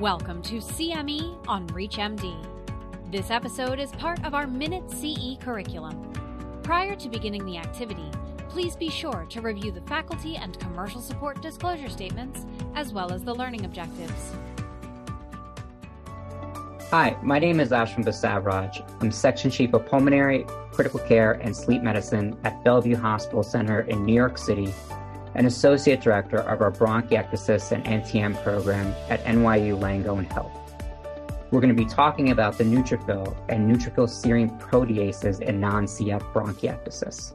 Welcome to CME on ReachMD. This episode is part of our Minute CE curriculum. Prior to beginning the activity, please be sure to review the faculty and commercial support disclosure statements as well as the learning objectives. Hi, my name is Ashwin Basavaraj. I'm Section Chief of Pulmonary, Critical Care, and Sleep Medicine at Bellevue Hospital Center in New York City, and Associate Director of our bronchiectasis and NTM program at NYU Langone Health. We're going to be talking about the neutrophil and neutrophil serine proteases in non-CF bronchiectasis.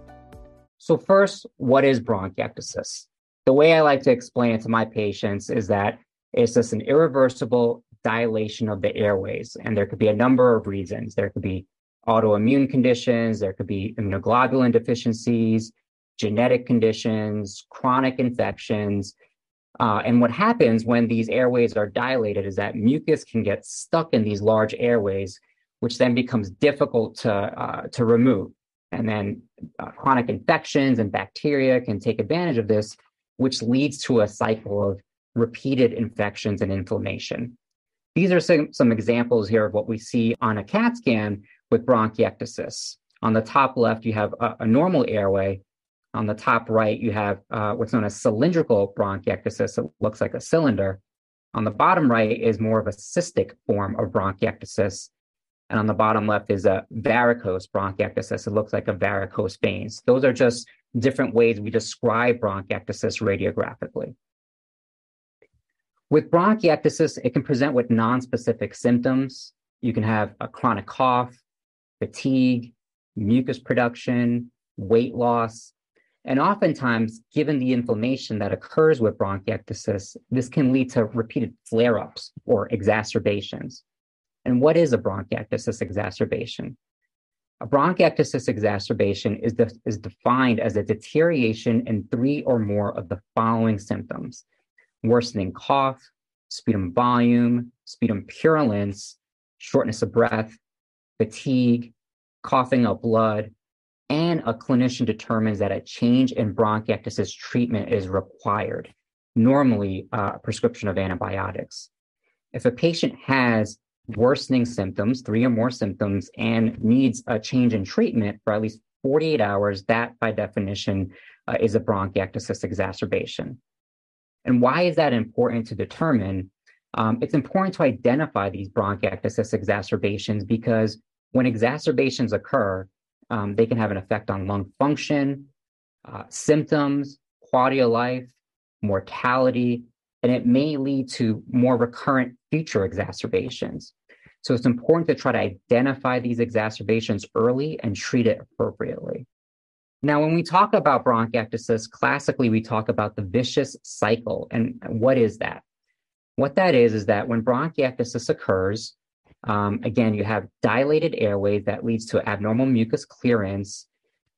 So first, what is bronchiectasis? The way I like to explain it to my patients is that it's just an irreversible dilation of the airways. And there could be a number of reasons. There could be autoimmune conditions, there could be immunoglobulin deficiencies, genetic conditions, chronic infections. Uh, and what happens when these airways are dilated is that mucus can get stuck in these large airways, which then becomes difficult to, uh, to remove. And then uh, chronic infections and bacteria can take advantage of this, which leads to a cycle of repeated infections and inflammation. These are some, some examples here of what we see on a CAT scan with bronchiectasis. On the top left, you have a, a normal airway. On the top right, you have uh, what's known as cylindrical bronchiectasis. It looks like a cylinder. On the bottom right is more of a cystic form of bronchiectasis. And on the bottom left is a varicose bronchiectasis. It looks like a varicose veins. Those are just different ways we describe bronchiectasis radiographically. With bronchiectasis, it can present with nonspecific symptoms. You can have a chronic cough, fatigue, mucus production, weight loss. And oftentimes, given the inflammation that occurs with bronchiectasis, this can lead to repeated flare ups or exacerbations. And what is a bronchiectasis exacerbation? A bronchiectasis exacerbation is, de- is defined as a deterioration in three or more of the following symptoms worsening cough, sputum volume, sputum purulence, shortness of breath, fatigue, coughing up blood, and a clinician determines that a change in bronchiectasis treatment is required, normally uh, a prescription of antibiotics. If a patient has worsening symptoms, three or more symptoms, and needs a change in treatment for at least 48 hours, that by definition uh, is a bronchiectasis exacerbation. And why is that important to determine? Um, it's important to identify these bronchiectasis exacerbations because when exacerbations occur, um, they can have an effect on lung function, uh, symptoms, quality of life, mortality, and it may lead to more recurrent future exacerbations. So it's important to try to identify these exacerbations early and treat it appropriately. Now, when we talk about bronchiectasis, classically we talk about the vicious cycle. And what is that? What that is, is that when bronchiectasis occurs, um, again, you have dilated airways that leads to abnormal mucus clearance,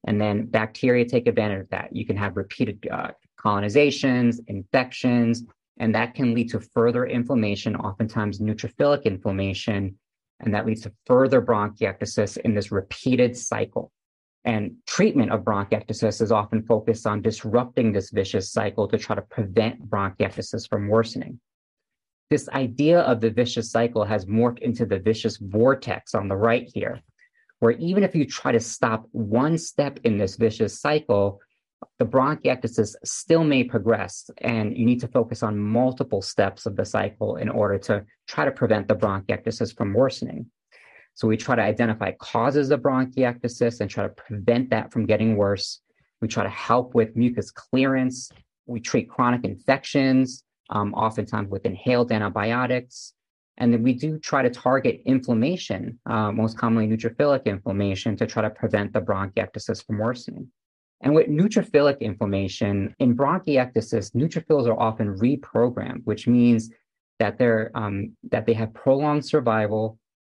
and then bacteria take advantage of that. You can have repeated uh, colonizations, infections, and that can lead to further inflammation, oftentimes neutrophilic inflammation, and that leads to further bronchiectasis in this repeated cycle. And treatment of bronchiectasis is often focused on disrupting this vicious cycle to try to prevent bronchiectasis from worsening. This idea of the vicious cycle has morphed into the vicious vortex on the right here, where even if you try to stop one step in this vicious cycle, the bronchiectasis still may progress, and you need to focus on multiple steps of the cycle in order to try to prevent the bronchiectasis from worsening. So we try to identify causes of bronchiectasis and try to prevent that from getting worse. We try to help with mucus clearance. We treat chronic infections, um, oftentimes with inhaled antibiotics. And then we do try to target inflammation, uh, most commonly neutrophilic inflammation, to try to prevent the bronchiectasis from worsening. And with neutrophilic inflammation in bronchiectasis, neutrophils are often reprogrammed, which means that they're um, that they have prolonged survival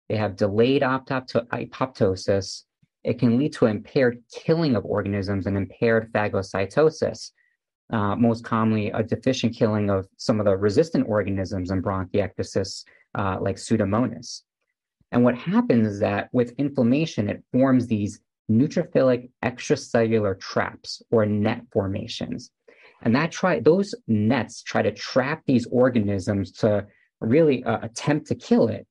they have delayed apoptosis. It can lead to impaired killing of organisms and impaired phagocytosis. Uh, most commonly, a deficient killing of some of the resistant organisms in bronchiectasis, uh, like Pseudomonas. And what happens is that with inflammation, it forms these neutrophilic extracellular traps or net formations. And that try those nets try to trap these organisms to really uh, attempt to kill it.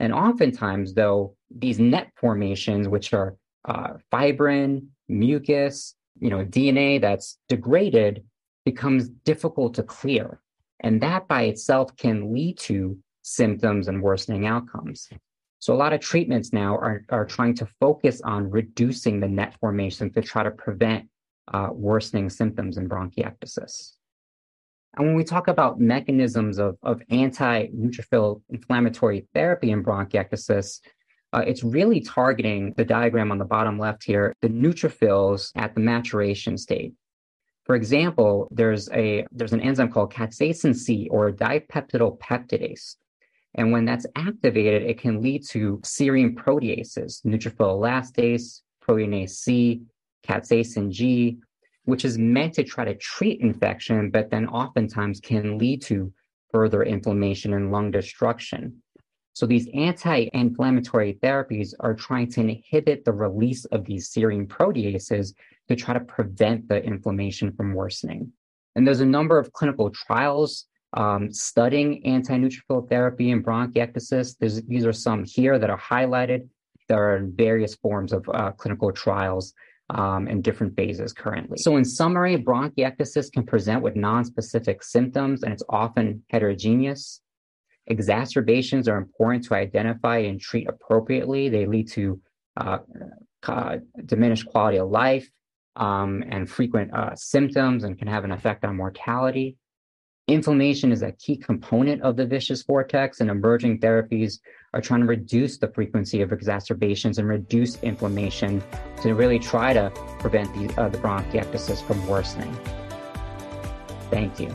And oftentimes, though, these net formations, which are uh, fibrin, mucus, you know, DNA that's degraded, becomes difficult to clear. And that by itself can lead to symptoms and worsening outcomes. So a lot of treatments now are, are trying to focus on reducing the net formation to try to prevent uh, worsening symptoms in bronchiectasis. And when we talk about mechanisms of, of anti-neutrophil inflammatory therapy in bronchiectasis, uh, it's really targeting the diagram on the bottom left here, the neutrophils at the maturation state. For example, there's a there's an enzyme called cathepsin C or dipeptidyl peptidase. And when that's activated, it can lead to serine proteases, neutrophil elastase, proteinase C, cathepsin G, which is meant to try to treat infection, but then oftentimes can lead to further inflammation and lung destruction. So these anti-inflammatory therapies are trying to inhibit the release of these serine proteases to try to prevent the inflammation from worsening. And there's a number of clinical trials um, studying anti-neutrophil therapy in bronchiectasis. There's, these are some here that are highlighted. There are various forms of uh, clinical trials um, in different phases currently. So, in summary, bronchiectasis can present with non-specific symptoms, and it's often heterogeneous. Exacerbations are important to identify and treat appropriately. They lead to uh, uh, diminished quality of life um, and frequent uh, symptoms and can have an effect on mortality. Inflammation is a key component of the vicious vortex, and emerging therapies are trying to reduce the frequency of exacerbations and reduce inflammation to really try to prevent the, uh, the bronchiectasis from worsening. Thank you.